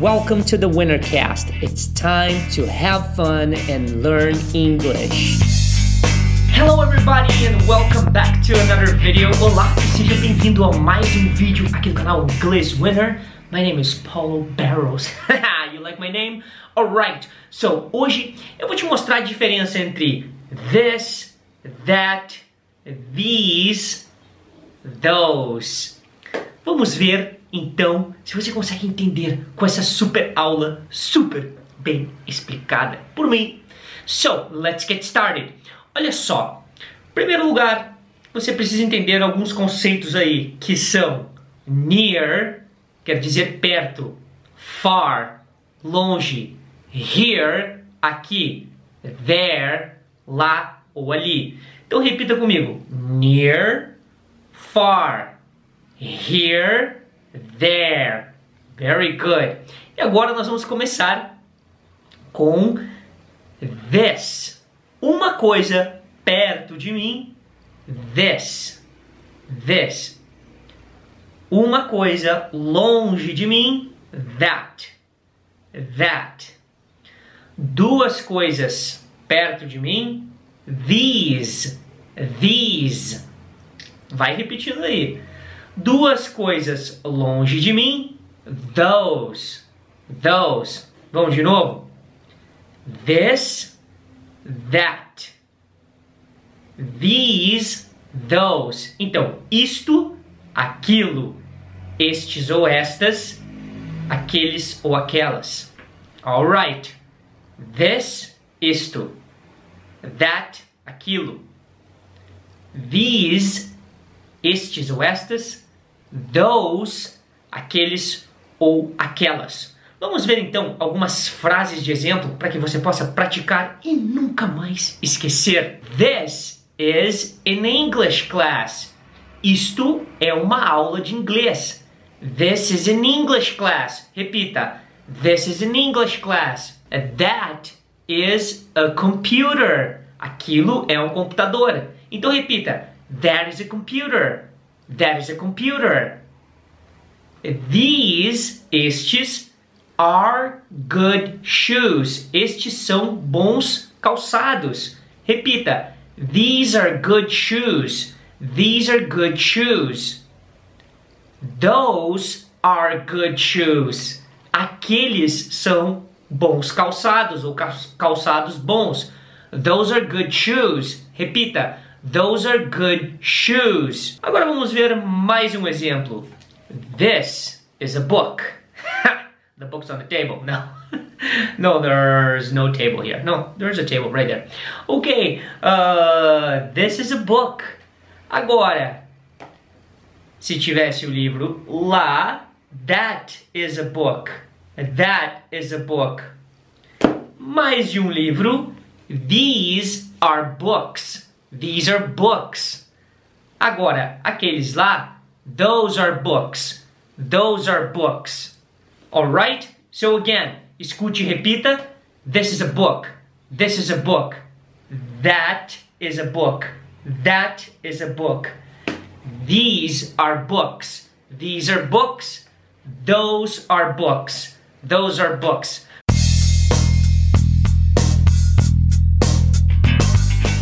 Welcome to the Wintercast. It's time to have fun and learn English. Hello everybody and welcome back to another video. Olá, seja bem-vindo a mais um vídeo aqui do canal Inglês Winner. My name is Paulo Barros. you like my name? Alright, so hoje eu vou te mostrar a diferença entre this, that, these, those. Vamos ver então se você consegue entender com essa super aula super bem explicada por mim. So, let's get started. Olha só, em primeiro lugar, você precisa entender alguns conceitos aí que são near, quer dizer perto, far, longe, here, aqui, there, lá ou ali. Então repita comigo: near, far, here, there. Very good. E agora nós vamos começar com this. Uma coisa perto de mim, this. This. Uma coisa longe de mim, that. That. Duas coisas perto de mim, these. These. Vai repetindo aí. Duas coisas longe de mim, those. Those. Vamos de novo? This, that. These, those. Então, isto, aquilo, estes ou estas, aqueles ou aquelas. Alright. This, isto. That, aquilo. These, estes ou estas. Those, aqueles ou aquelas. Vamos ver então algumas frases de exemplo para que você possa praticar e nunca mais esquecer. This is an English class. Isto é uma aula de inglês. This is an English class. Repita. This is an English class. That is a computer. Aquilo é um computador. Então repita. That is a computer. That is a computer. These, estes, are good shoes. Estes são bons calçados. Repita. These are good shoes. These are good shoes. Those are good shoes. Aqueles são bons calçados ou calçados bons. Those are good shoes. Repita. Those are good shoes. Agora vamos ver mais um exemplo. This is a book. the book's on the table. No. no, there's no table here. No, there's a table right there. Okay, uh, this is a book. Agora, se tivesse o livro lá, that is a book. That is a book. Mais de um livro. These are books. These are books. Agora, aqueles lá, those are books. Those are books. Alright? So again, escute e repita. This is a book. This is a book. That is a book. That is a book. These are books. These are books. Those are books. Those are books.